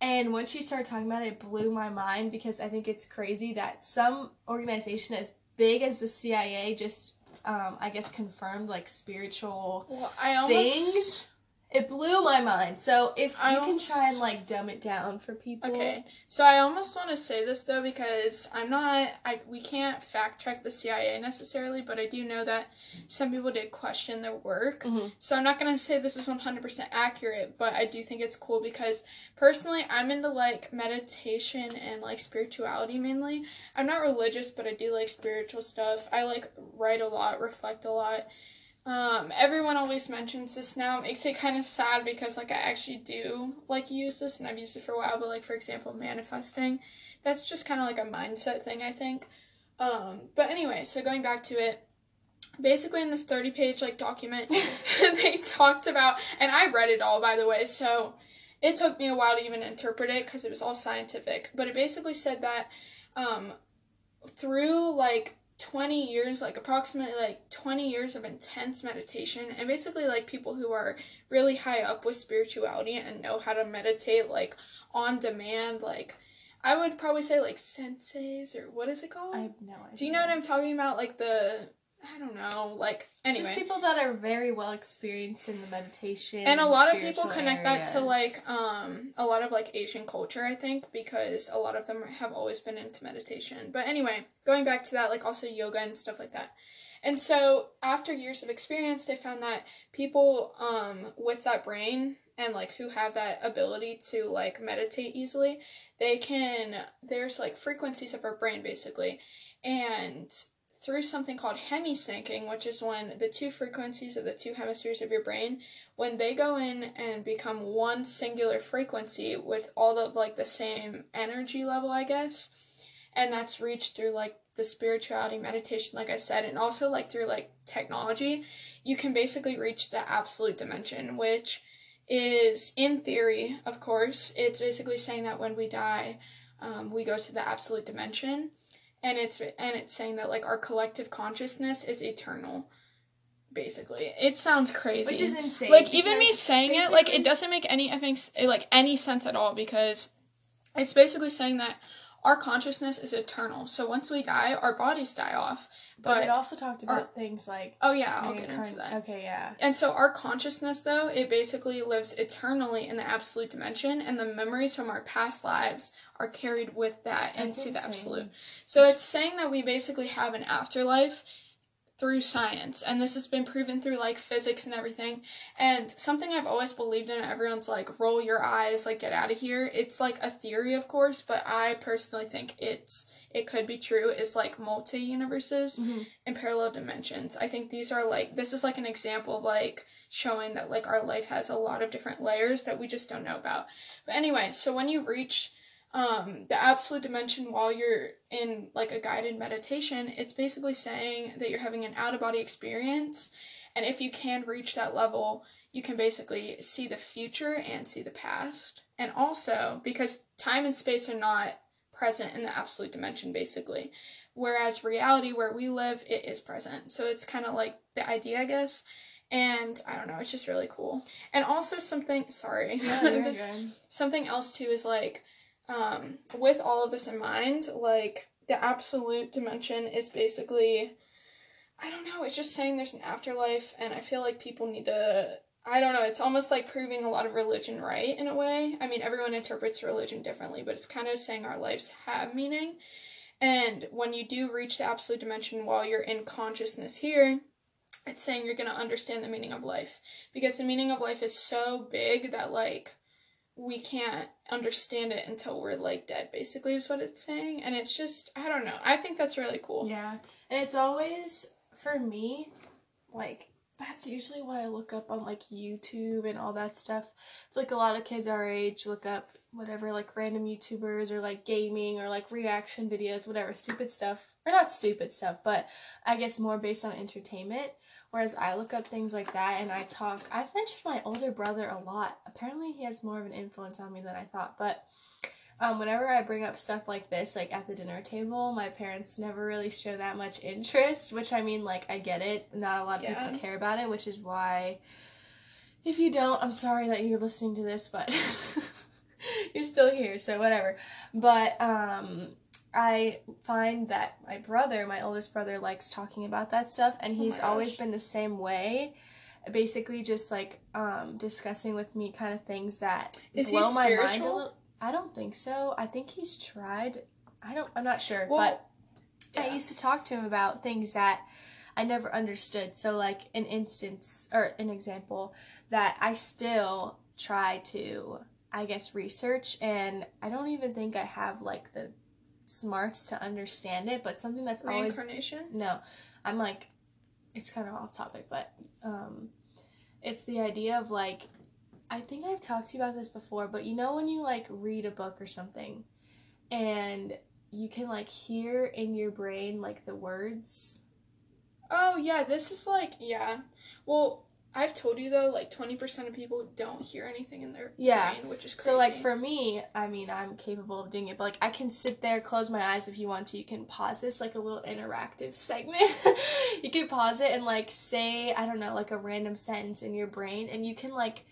And once she started talking about it, it blew my mind because I think it's crazy that some organization as big as the CIA just, um, I guess, confirmed like spiritual Well, I almost. things. It blew my mind. So if I you can try and like dumb it down for people. Okay, so I almost want to say this though because I'm not. I we can't fact check the CIA necessarily, but I do know that some people did question their work. Mhm. So I'm not gonna say this is 100% accurate, but I do think it's cool because personally I'm into like meditation and like spirituality mainly. I'm not religious, but I do like spiritual stuff. I like write a lot, reflect a lot. Um, everyone always mentions this now. It makes it kind of sad because like I actually do like use this and I've used it for a while, but like for example, manifesting, that's just kind of like a mindset thing, I think. Um, but anyway, so going back to it, basically in this 30 page like document, <laughs> they talked about, and I read it all by the way, so it took me a while to even interpret it because it was all scientific, but it basically said that um, through like 20 years, like approximately like 20 years of intense meditation, and basically like people who are really high up with spirituality and know how to meditate like on demand, like I would probably say like senseis or what is it called? I have no idea. Do you know what I'm talking about? Like the I don't know, like anyway. Just people that are very well experienced in the meditation. and a lot of people connect that to like um a lot of like asian culture i think because a lot of them have always been into meditation but anyway going back to that like also yoga and stuff like that and so after years of experience they found that people um with that brain and like who have that ability to like meditate easily they can there's like frequencies of our brain basically and through something called hemisyncing, which is when the two frequencies of the two hemispheres of your brain, when they go in and become one singular frequency with all of like the same energy level, I guess, and that's reached through like the spirituality meditation, like I said, and also like through like technology, you can basically reach the absolute dimension, which is in theory, of course, it's basically saying that when we die, um, we go to the absolute dimension and it's and it's saying that like our collective consciousness is eternal basically it sounds crazy which is insane. like even me saying it like it doesn't make any i think like any sense at all because it's basically saying that our consciousness is eternal so once we die our bodies die off But, but, it also talked about things like oh yeah i'll get into that. Okay, yeah. and so our consciousness though it basically lives eternally in the absolute dimension and the memories from our past lives are carried with that That's into the absolute. So it's saying that we basically have an afterlife through science and this has been proven through like physics and everything. And something i've always believed in everyone's like roll your eyes like get out of here. It's like a theory of course but i personally think it's it could be true is like multi universes Mhm. and parallel dimensions. I think these are like this is like an example of like showing that like our life has a lot of different layers that we just don't know about. But anyway so when you reach um, the absolute dimension while you're in like a guided meditation, it's basically saying that you're having an out of body experience. And if you can reach that level, you can basically see the future and see the past. And also, because time and space are not present in the absolute dimension, basically. Whereas reality, where we live, it is present. So it's kind of like the idea, I guess. And I don't know, it's just really cool. And also, something, sorry. Yeah, <laughs> something else too is like um with all of this in mind like the absolute dimension is basically i don't know it's just saying there's an afterlife and i feel like people need to i don't know it's almost like proving a lot of religion right in a way. I mean everyone interprets religion differently but it's kind of saying our lives have meaning. And when you do reach the absolute dimension while you're in consciousness here, it's saying you're going to understand the meaning of life. Because the meaning of life is so big that like we can't understand it until we're like dead basically is what it's saying and it's just i don't know i think that's really cool Yeah. And it's always for me like that's usually what I look up on like YouTube and all that stuff. Like a lot of kids our age look up whatever like random YouTubers or like gaming or like reaction videos, whatever stupid stuff. Or not stupid stuff, but I guess more based on entertainment. Whereas I look up things like that and I talk I've mentioned my older brother a lot. Apparently he has more of an influence on me than I thought, but um, whenever I bring up stuff like this, like at the dinner table, my parents never really show that much interest, which I mean, like, I get it. Not a lot of Yeah. people care about it, which is why, if you don't, I'm sorry that you're listening to this, but <laughs> you're still here, so whatever. But, um, I find that my brother, my oldest brother, likes talking about that stuff, and Oh he's always been the same way. Basically, just like um, discussing with me kind of things that Is he blow my mind a little. I don't think so. I think he's tried. I don't. I'm not sure, Well, but I used to talk to him about things that I never understood. So, like an instance or an example that I still try to, I guess, research, and I don't even think I have like the smarts to understand it. But something that's always reincarnation no, I'm like, it's kind of off topic, but um, it's the idea of like, I think I've talked to you about this before, but you know when you like read a book or something, and you can like hear in your brain like the words. oh yeah this is like yeah well i've told you though like 20% of people don't hear anything in their Yeah. brain which is crazy So like for me, I mean, I'm capable of doing it, but like I can sit there, close my eyes if you want to. You can pause this like a little interactive segment. <laughs> you can pause it and like say, I don't know, like a random sentence in your brain and you can like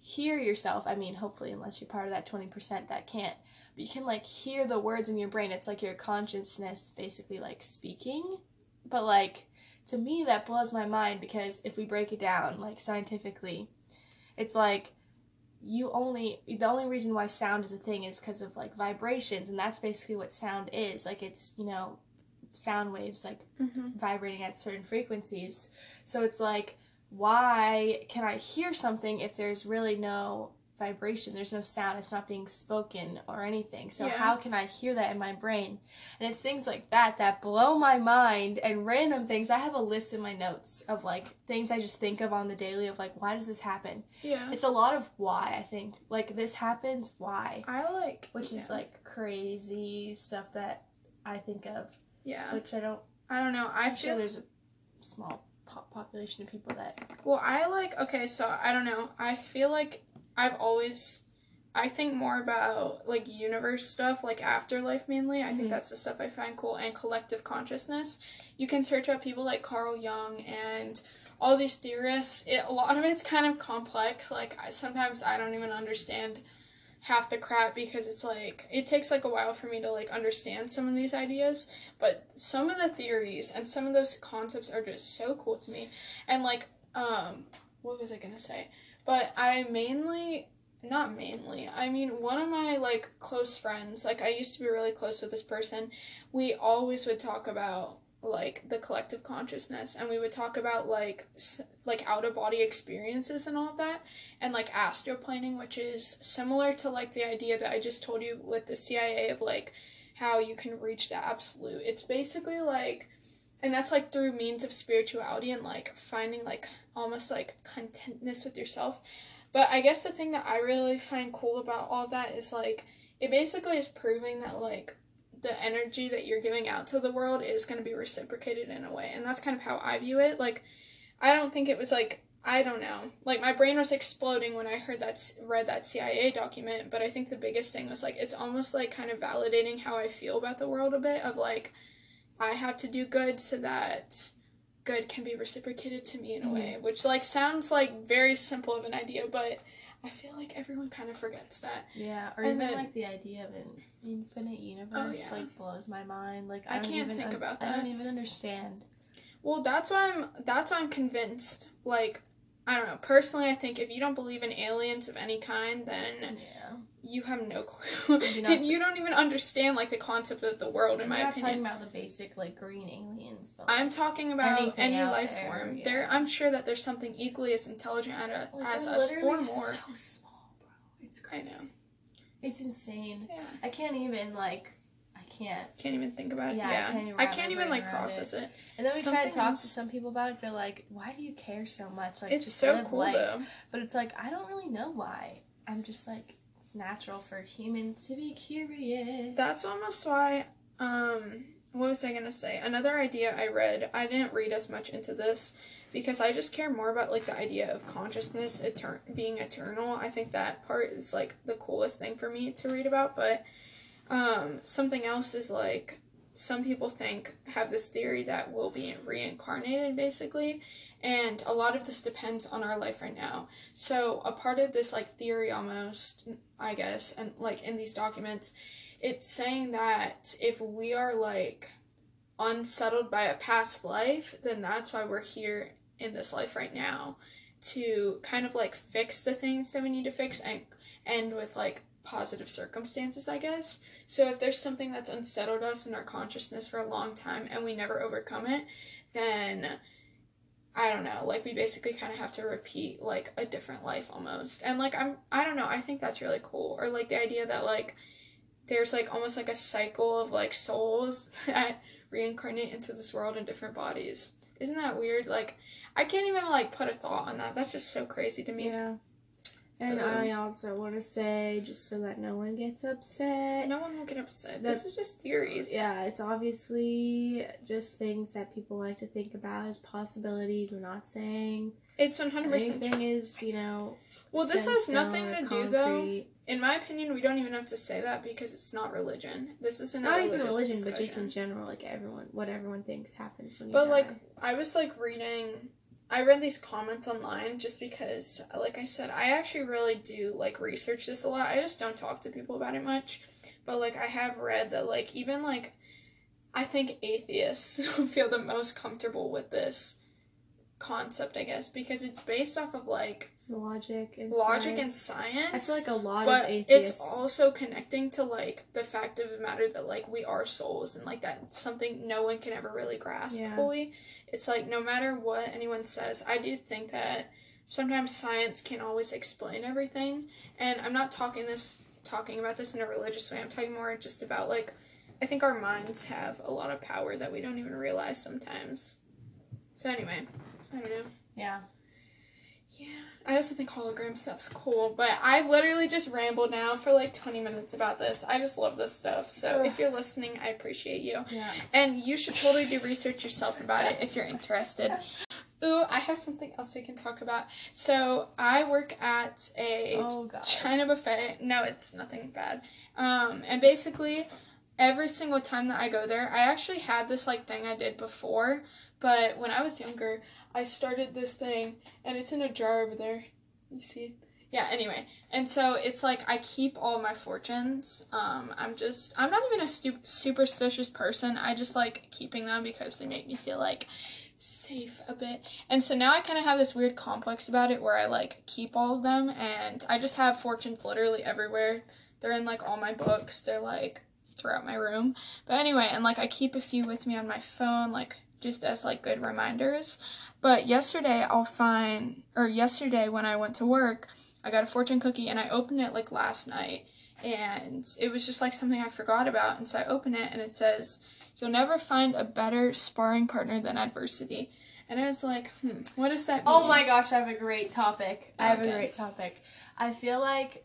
hear yourself. I mean, hopefully unless you're part of that 20% that can't. But you can like hear the words in your brain. It's like your consciousness basically like speaking. But like to me that blows my mind because if we break it down like scientifically, it's like you only the only reason why sound is a thing is because of like vibrations and that's basically what sound is. Like it's you know sound waves like hmm vibrating at certain frequencies. So it's like why can i hear something if there's really no vibration there's no sound it's not being spoken or anything so Yeah. how can i hear that in my brain and it's things like that that blow my mind and random things i have a list in my notes of like things i just think of on the daily of like why does this happen yeah it's a lot of why, I think. Like, this happens, why? i like Which is like crazy stuff that I think of, yeah which I don't. i don't know i I'm feel sure there's a small po- population of people that. Well, I like okay, so I don't know. I feel like I've always I think more about like universe stuff, like afterlife mainly. I Mhm. think that's the stuff I find cool and collective consciousness. You can search out people like Carl Jung and all these theorists. It, a lot of it's kind of complex. Like I, sometimes I don't even understand half the crap because it's like it takes like a while for me to like understand some of these ideas but some of the theories and some of those concepts are just so cool to me and like um what was i gonna say but i mainly not mainly i mean one of my like close friends like i used to be really close with this person we always would talk about like the collective consciousness and we would talk about like s- like out of body experiences and all of that and like astroplaning which is similar to like the idea that i just told you with the cia of like how you can reach the absolute. It's basically like and that's like through means of spirituality and like finding like almost like contentness with yourself. But i guess the thing that i really find cool about all that is like it basically is proving that like the energy that you're giving out to the world is going to be reciprocated in a way. And that's kind of how i view it. Like i don't think it was like i don't know. Like my brain was exploding when i heard that read that cia document but i think the biggest thing was like it's almost like kind of validating how i feel about the world a bit of like i have to do good so that good can be reciprocated to me in a mm-hmm. way which like sounds like very simple of an idea but i feel like everyone kind of forgets that Yeah, or And even then- like the idea of an infinite oh, universe yeah. like blows my mind. Like I, I can't think un- about that. I don't even understand. Well, that's why I'm that's why I'm convinced. Like, I don't know. Personally, I think if you don't believe in aliens of any kind, then Yeah. You have no clue. You not- you don't even understand like the concept of the world. In I'm my not opinion, talking about the basic like green aliens, but I'm talking about any life there, form. yeah. There, I'm sure that there's something equally as intelligent at Like, oh, as they're us or more. So small, bro. It's I know. It's insane. Yeah, I can't even like. I can't. can't even think about it. Yeah, I can't even I can't even like process it. And then we try to talk else- to some people about it. They're like, "Why do you care so much? Like, It's just so live cool life." though. But it's like I don't really know why. I'm just like it's natural for humans to be curious. That's almost why. Um, what was I gonna say? Another idea I read. I didn't read as much into this because I just care more about like the idea of consciousness etern- being eternal. I think that part is like the coolest thing for me to read about. But um, something else is like some people think have this theory that we'll be reincarnated basically. And a lot of this depends on our life right now. So a part of this like theory almost i guess and like in these documents it's saying that if we are like unsettled by a past life then that's why we're here in this life right now to kind of like fix the things that we need to fix and end with like positive circumstances i guess so if there's something that's unsettled us in our consciousness for a long time and we never overcome it, then I don't know, like we basically kind of have to repeat like a different life almost. And like I'm I don't know, I think that's really cool. Or like the idea that like there's like almost like a cycle of like souls <laughs> that reincarnate into this world in different bodies. Isn't that weird? Like I can't even like put a thought on that. That's just so crazy to me. Yeah. And Um, I also want to say, just so that no one gets upset, No one will get upset. This is just theories. yeah, it's obviously just things that people like to think about as possibilities. We're not saying It's 100% true. anything is, you know. Well, this has nothing to do though. In my opinion, we don't even have to say that because it's not religion. This isn't Not even religion, discussion. but just in general, like everyone, what everyone thinks happens when you But die. like, I was like reading. I read these comments online just because, like I said, I actually really do like research this a lot. I just don't talk to people about it much. But like, I have read that like even like, I think atheists <laughs> feel the most comfortable with this concept, I guess, because it's based off of like logic and logic and science. science. I feel like a lot but of atheists. it's also connecting to like the fact of the matter that like we are souls and like that's something no one can ever really grasp Yeah. fully it's like no matter what anyone says i do think that sometimes science can't always explain everything and i'm not talking this talking about this in a religious way i'm talking more just about like i think our minds have a lot of power that we don't even realize sometimes so anyway i don't know Yeah. Yeah, I also think hologram stuff's cool, but I've literally just rambled now for like 20 minutes about this. I just love this stuff. So Ugh. if you're listening, I appreciate you. Yeah. And you should totally do research yourself about it if you're interested. Ooh, I have something else we can talk about. So I work at a Oh. China buffet. No, it's nothing bad. Um, and basically, every single time that I go there, I actually had this like thing I did before, but when I was younger, I started this thing, and it's in a jar over there. You see? Yeah. Anyway, and so it's like I keep all my fortunes. Um, I'm just I'm not even a stu- superstitious person. I just like keeping them because they make me feel like safe a bit. And so now I kind of have this weird complex about it where I like keep all of them and I just have fortunes literally everywhere. They're in like all my books. They're like throughout my room. But anyway, and like I keep a few with me on my phone like just as like good reminders. But yesterday I'll find or yesterday when I went to work, I got a fortune cookie and I opened it like last night and it was just like something I forgot about and so I open it and it says You'll never find a better sparring partner than adversity. And I was like, hmm, what does that mean? Oh my gosh, I have a great topic. I have Okay. a great topic. I feel like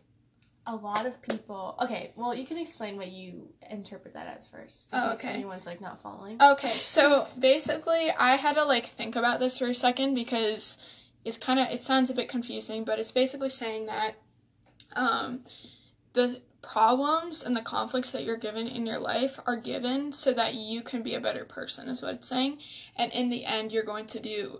a lot of people. Okay, well, you can explain what you interpret that as first. Oh, okay. Anyone's like not following. Okay, so basically, I had to like think about this for a second because it's kind of it sounds a bit confusing, but it's basically saying that um, the problems and the conflicts that you're given in your life are given so that you can be a better person is what it's saying and in the end you're going to do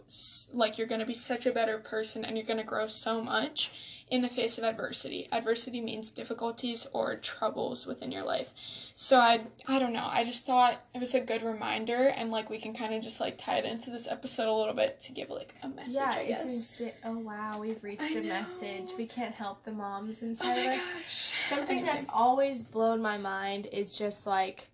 like you're going to be such a better person and you're going to grow so much in the face of adversity. Adversity means difficulties or troubles within your life. So I I don't know. I just thought it was a good reminder and like we can kind of just like tie it into this episode a little bit to give like a message, yeah, I guess. it's insi- oh wow, we've reached I a know. message. We can't help the moms oh inside my of us. gosh. Something Anyway. that's always blown my mind is just like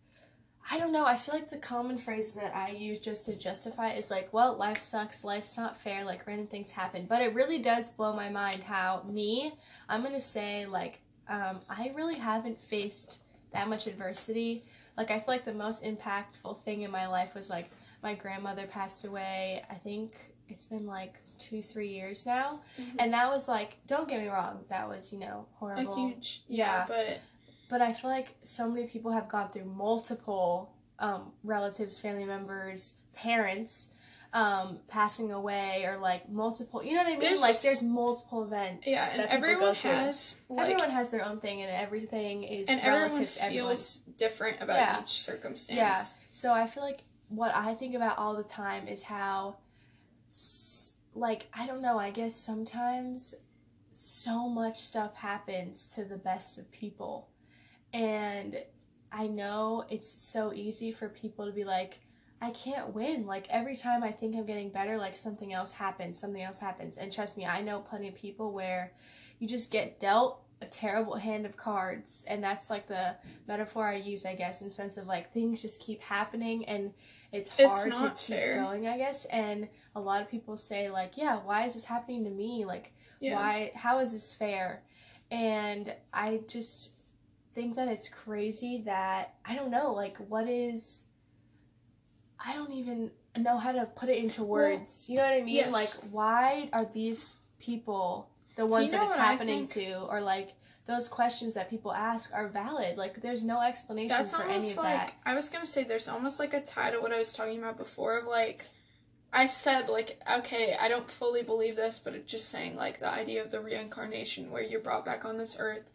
I don't know, I feel like the common phrase that I use just to justify is like, well, life sucks, life's not fair, like random things happen. But it really does blow my mind how me, I'm gonna say like, um, I really haven't faced that much adversity. Like I feel like the most impactful thing in my life was like my grandmother passed away. I think it's been like two, three years now. Mhm. And that was like, don't get me wrong, that was, you know, horrible. a huge yeah, Yeah. but But I feel like so many people have gone through multiple um, relatives, family members, parents um, passing away, or like multiple. You know what I mean? There's like just- there's multiple events. yeah, and everyone has like everyone has their own thing, and everything is and relative everyone to everyone. feels different about Yeah. each circumstance. Yeah. So I feel like what I think about all the time is how, like, I don't know, I guess sometimes so much stuff happens to the best of people. And I know it's so easy for people to be like, I can't win. Like, every time I think I'm getting better, like, something else happens, something else happens. And trust me, I know plenty of people where you just get dealt a terrible hand of cards. And that's like the metaphor I use, I guess, in sense of like things just keep happening and it's It's hard to keep fair. going, I guess. And a lot of people say like, yeah, why is this happening to me? Like, Yeah. why? How is this fair? And I just think that it's crazy that I don't know, like, what is? I don't even know how to put it into words. you know what I mean? yes. Like, why are these people the ones know that it's happening to, or like? Those questions that people ask are valid. Like, there's no explanation That's for any almost of like that. I was gonna say there's almost like a tie to what I was talking about before of like I said like okay I don't fully believe this but it's just saying like the idea of the reincarnation where you're brought back on this earth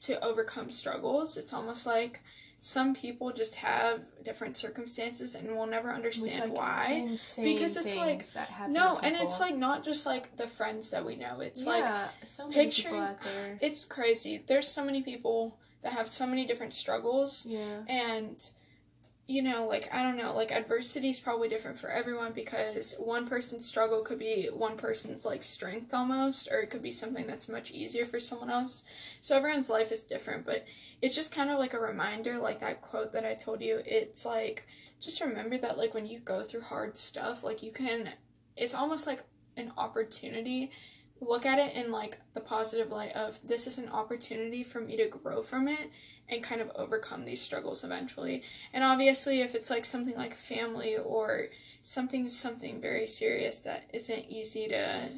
to overcome struggles. It's almost like some people just have different circumstances and will never Which, understand like, why Because it's, like, no and it's like not just like the friends that we know. It's like so many picturing- people out there. it's crazy. There's so many people that have so many different struggles Yeah. and you know like i don't know like adversity is probably different for everyone because one person's struggle could be one person's like strength almost or it could be something that's much easier for someone else. So everyone's life is different but it's just kind of like a reminder like that quote that i told you it's like just remember that like when you go through hard stuff like you can it's almost like an opportunity look at it in like the positive light of this is an opportunity for me to grow from it and kind of overcome these struggles eventually. And obviously if it's like something like family or something something very serious that isn't easy to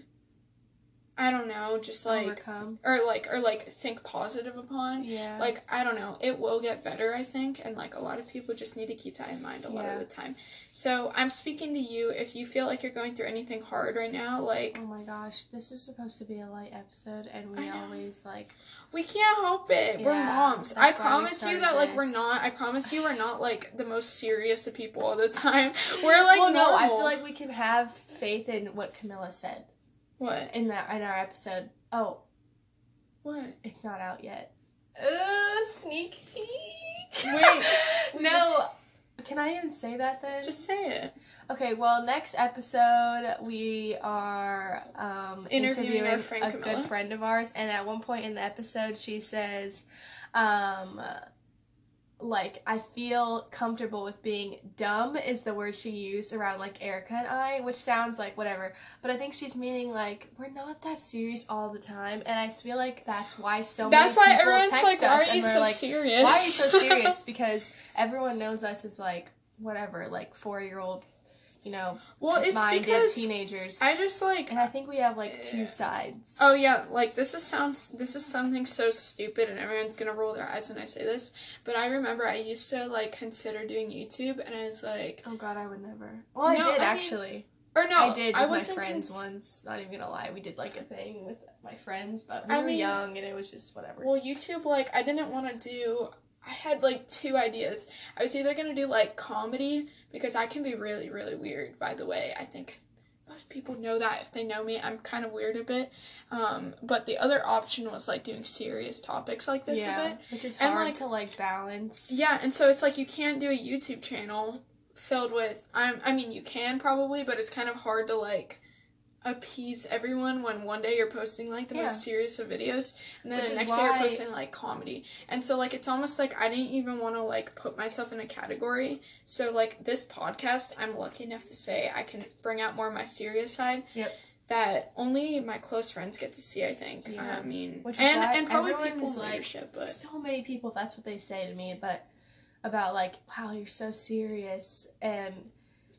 I don't know, just like Overcome. or like or like think positive upon. Yeah. Like I don't know, it will get better I think and like a lot of people just need to keep that in mind a lot Yeah. of the time. So, I'm speaking to you if you feel like you're going through anything hard right now, like Oh my gosh, this is supposed to be a light episode, and we always like. We can't help it. We're moms. I promise you that like we're not. I promise you we're <laughs> not like the most serious of people all the time. <laughs> We're like well, no, I feel like we can have faith in what Camilla said what? in that in our episode. Oh, What? it's not out yet. Uh, sneak peek. Wait, no. Can I even say that then? Just say it. Okay, well, next episode we are um, Interviewing interviewing, a Camilla. good friend of ours, and at one point in the episode, she says, um, like, I feel comfortable with being dumb is the word she used around like Erica and I, which sounds like whatever, but I think she's meaning like we're not that serious all the time, and I feel like that's why so That's many why people everyone's text like, "Why us are you so like, serious? why are you so <laughs> serious? because everyone knows us as like whatever, like four year old, you know, well, it's because teenagers. I just like. And I think we have like two sides. Oh yeah, like this is sounds this is something so stupid and everyone's gonna roll their eyes when I say this. But I remember I used to like consider doing YouTube and I was like Oh god, I would never. Well, I did I mean, actually. or no, I did with I my wasn't friends cons- once. Not even gonna lie, we did like a thing with my friends, but we I were mean- young and it was just whatever. Well, YouTube, like, I didn't want to do. I had like two ideas. I was either gonna do like comedy because I can be really, really weird. By the way, I think most people know that if they know me. I'm kind of weird a bit. Um, but the other option was like doing serious topics like this yeah, a bit. which is And, hard like- to like balance. Yeah, and so it's like you can't do a YouTube channel filled with I'm I mean you can probably, but it's kind of hard to like appease everyone when one day you're posting like the Yeah. most serious of videos and then Which the next day you're posting like comedy. And so like it's almost like I didn't even want to like put myself in a category. So like this podcast, I'm lucky enough to say I can bring out more of my serious side. Yep. That only my close friends get to see, I think. Yeah. I mean, Which is and and probably people in like leadership, but so many people. That's what they say to me, but about like, wow, you're so serious, and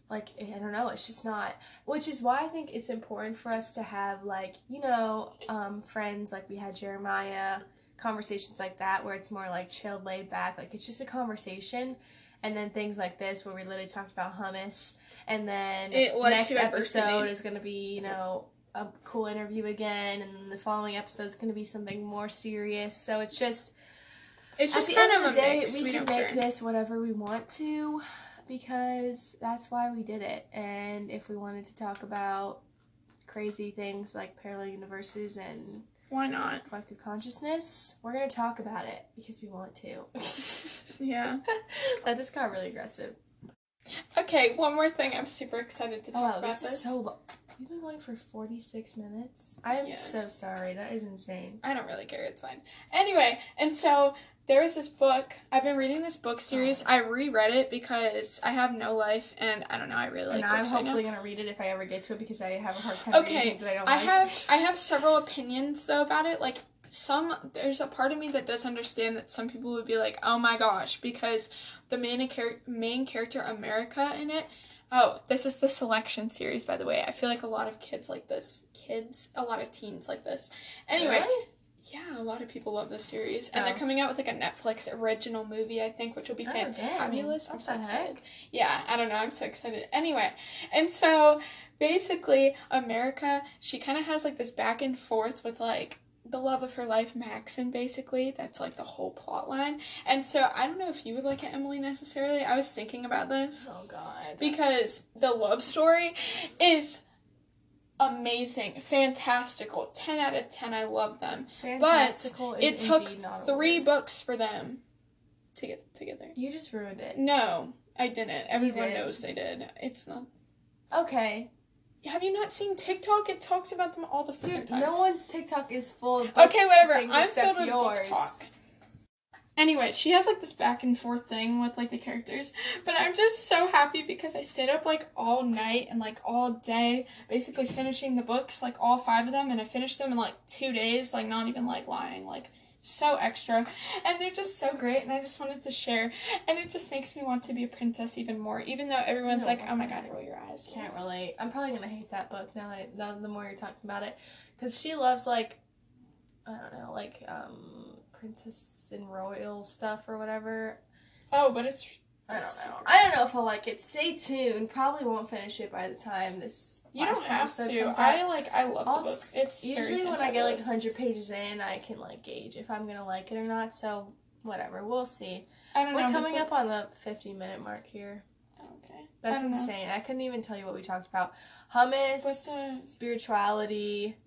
like I don't know, it's just not. Which is why I think it's important for us to have like you know um, friends like we had Jeremiah conversations like that where it's more like chilled, laid back, like it's just a conversation. And then things like this where we literally talked about hummus, and then next episode is going to be you know a cool interview again, and the following episode is going to be something more serious. So it's just it's just kind of of a day, mix. we, We, can make care. this whatever we want to, because that's why we did it. And if we wanted to talk about crazy things like parallel universes and Why not? collective consciousness, we're gonna talk about it because we want to. <laughs> Yeah. that just got really aggressive. Okay, one more thing. I'm super excited to Oh talk wow, about this this. is so long. We've been going for 46 minutes. I am Yeah. so sorry. That is insane. I don't really care. It's fine. Anyway, and so there was this book. I've been reading this book series. I reread it because I have no life, and I don't know. I really like and I'm books right now. hopefully gonna read it if I ever get to it because I have a hard time Okay, reading that I don't I like. have I have several opinions though about it. Like some there's a part of me that does understand that some people would be like, "Oh my gosh," because the main char- main character America in it. Oh, this is the selection series by the way. I feel like a lot of kids like this. Kids, a lot of teens like this. Anyway, Really? Yeah, a lot of people love this series, and they're Oh. coming out with like a Netflix original movie, I think, which will be Oh, dang. fantabulous. I'm so excited. Yeah, I don't know. I'm so excited. Anyway, and so basically, America, she kind of has like this back and forth with like the love of her life, Maxon, basically. That's like the whole plot line. And so I don't know if you would like it, Emily, necessarily. I was thinking about this Oh god. because the love story is amazing, fantastical, 10 out of 10. I love them. Is It took Three books for them to get together. You just ruined it. No, I didn't. Everyone did. knows they did. It's not. Okay. Have you not seen TikTok? It talks about them all the Dude, time. no one's TikTok is full of Okay, whatever. I'm filled with book talk. Anyway, she has like this back and forth thing with like the characters, but I'm just so happy because I stayed up like all night and like all day, basically finishing the books, like all five of them, and I finished them in like two days, like not even like lying, like so extra, and they're just so great, and I just wanted to share, and it just makes me want to be a princess even more, even though everyone's like, oh my god, roll your eyes. Can't relate. I'm probably gonna hate that book now. That now the more you're talking about it, because she loves like, I don't know, like um, princess and royal stuff or whatever. Oh, but it's I don't know. super- I don't know if I'll like it. Stay tuned. Probably won't finish it by the time this. you don't have to. I like I love I'll the book. It's usually when I get like 100 pages in, I can like gauge if I'm gonna like it or not. So whatever, we'll see. I don't know. We're coming up on the 50 minute mark here. Okay. That's I don't know. insane. I couldn't even tell you what we talked about. Hummus, the spirituality,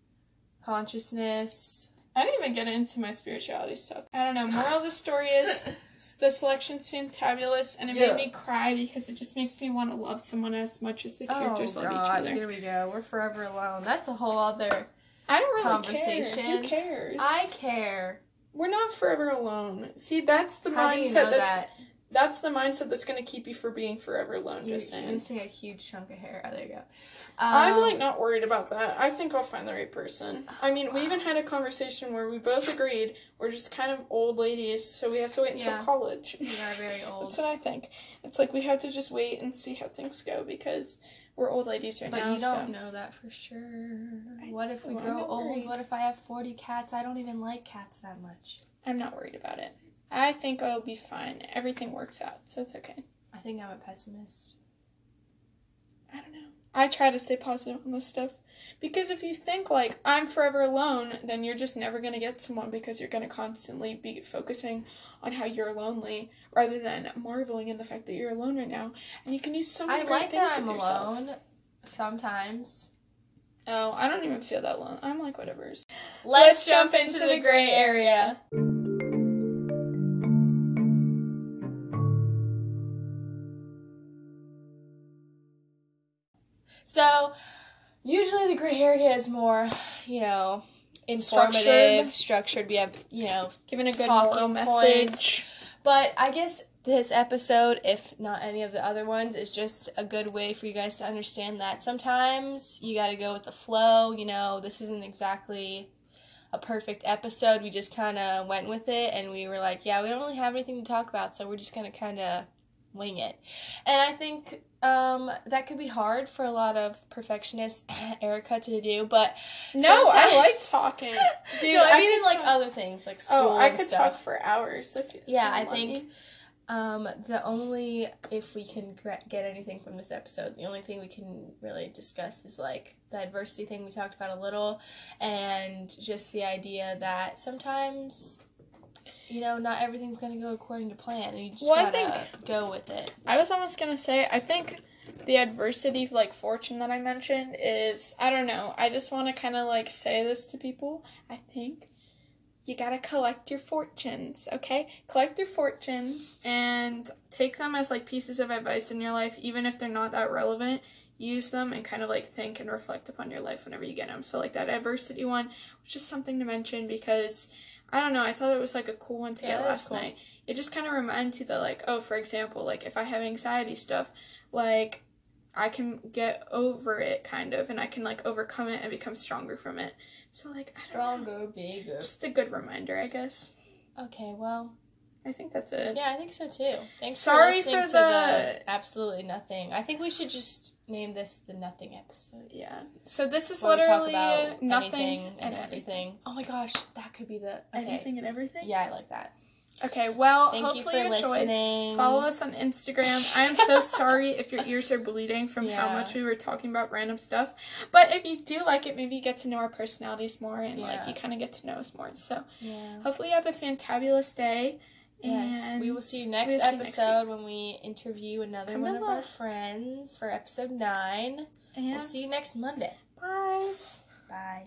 consciousness. I didn't even get into my spirituality stuff. I don't know. Moral of the story is <laughs> the selection's fantabulous, and it Yeah. made me cry because it just makes me want to love someone as much as the characters oh, love each other. Oh, here we go. We're forever alone. That's a whole other. I don't really Conversation. care. Who cares? I care. We're not forever alone. See, that's the How mindset you know that's that? That's the mindset that's gonna keep you from being forever alone. You're, Just you're saying. missing a huge chunk of hair. Oh, there you go. I'm Um, like not worried about that. I think I'll find the right person. I mean, we even had a conversation where we both agreed we're just kind of old ladies, so we have to wait until Yeah. college. We are very <laughs> old. That's what I think. It's like we have to just wait and see how things go because we're old ladies right But now. you don't so know that for sure. I What if we grow old? What if I have 40 cats? I don't even like cats that much. I'm not worried about it. I think I'll be fine. Everything works out, so it's okay. I think I'm a pessimist. I don't know. I try to stay positive on this stuff because if you think like I'm forever alone, then you're just never gonna get someone because you're gonna constantly be focusing on how you're lonely rather than marveling in the fact that you're alone right now. And you can use so many I great like things that I'm yourself. alone, sometimes. Oh, I don't even feel that lonely. I'm like, whatever's. Let's, jump into the gray area. So, usually the gray area is more, you know, informative, structured. We have, you know, Giving a good Talking moral points. message. But I guess this episode, if not any of the other ones, is just a good way for you guys to understand that sometimes you got to go with the flow. You know, this isn't exactly a perfect episode. We just kind of went with it and we were like, yeah, we don't really have anything to talk about, so we're just going to kind of wing it. And I think um, that could be hard for a lot of perfectionists, <laughs> Erica, to do, but No, I like <laughs> talking. Dude, no, I, mean in like talk- other things like school Oh, I could stuff. talk for hours if you Yeah, I think um, the only if we can get anything from this episode, the only thing we can really discuss is like the adversity thing we talked about a little, and just the idea that sometimes, you know, not everything's gonna go according to plan, and you just Well, gotta go with it. I was almost gonna say I think the adversity like fortune that I mentioned is I don't know. I just want to kind of like say this to people. I think you gotta collect your fortunes, okay? Collect your fortunes and take them as like pieces of advice in your life, even if they're not that relevant. Use them and kind of like think and reflect upon your life whenever you get them. So like that adversity one was just something to mention because I don't know. I thought it was like a cool one to Yeah, get last cool. night. It just kind of reminds you that like oh, for example, like if I have anxiety stuff, like I can get over it kind of and I can like overcome it and become stronger from it. So like I don't know. Stronger, bigger. Just a good reminder, I guess. Okay, well, I think that's it. yeah, I think so too. Thanks Sorry for listening for to the- the absolutely nothing. I think we should just name this the nothing episode. Yeah. So this is Where we talk literally about nothing and and everything. Oh my gosh, that could be the okay. Anything and everything. Yeah, I like that. Okay. Well, Thank you hopefully for you enjoyed. listening. Follow us on Instagram. I am so <laughs> sorry if your ears are bleeding from how much we were talking about random stuff. But if you do like it, maybe you get to know our personalities more and like you kind of get to know us more. So Yeah. hopefully you have a fantabulous day. Yes, we will see you we'll next see you next episode when we interview another one of our friends for episode nine. And We'll see you next Monday. Bye. Bye.